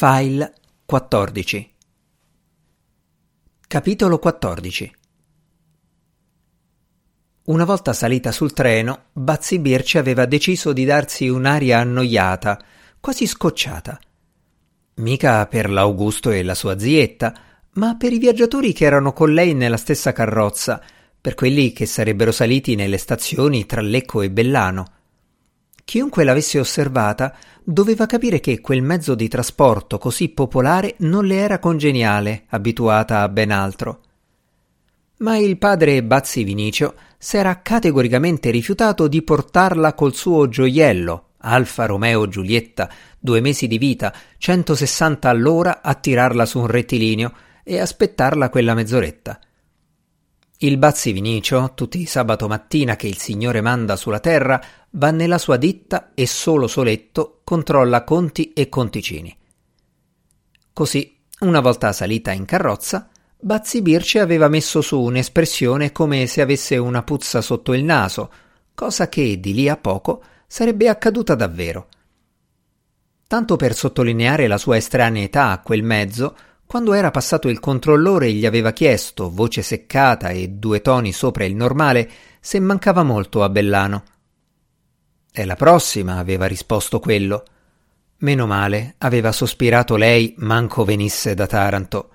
File 14 Capitolo 14 Una volta salita sul treno, Bazzi Birci aveva deciso di darsi un'aria annoiata, quasi scocciata. Mica per l'Augusto e la sua zietta, ma per i viaggiatori che erano con lei nella stessa carrozza, per quelli che sarebbero saliti nelle stazioni tra Lecco e Bellano. Chiunque l'avesse osservata doveva capire che quel mezzo di trasporto così popolare non le era congeniale, abituata a ben altro. Ma il padre Bazzi Vinicio s'era categoricamente rifiutato di portarla col suo gioiello, Alfa Romeo Giulietta, due mesi di vita, 160 all'ora, a tirarla su un rettilineo e aspettarla quella mezz'oretta. Il Bazzi Vinicio, tutti i sabato mattina che il Signore manda sulla terra, va nella sua ditta e solo soletto controlla conti e conticini. Così, una volta salita in carrozza, Bazzi Birce aveva messo su un'espressione come se avesse una puzza sotto il naso, cosa che di lì a poco sarebbe accaduta davvero. Tanto per sottolineare la sua estraneità a quel mezzo, quando era passato il controllore gli aveva chiesto, voce seccata e due toni sopra il normale, se mancava molto a Bellano. È la prossima, aveva risposto quello. Meno male, aveva sospirato lei, manco venisse da Taranto.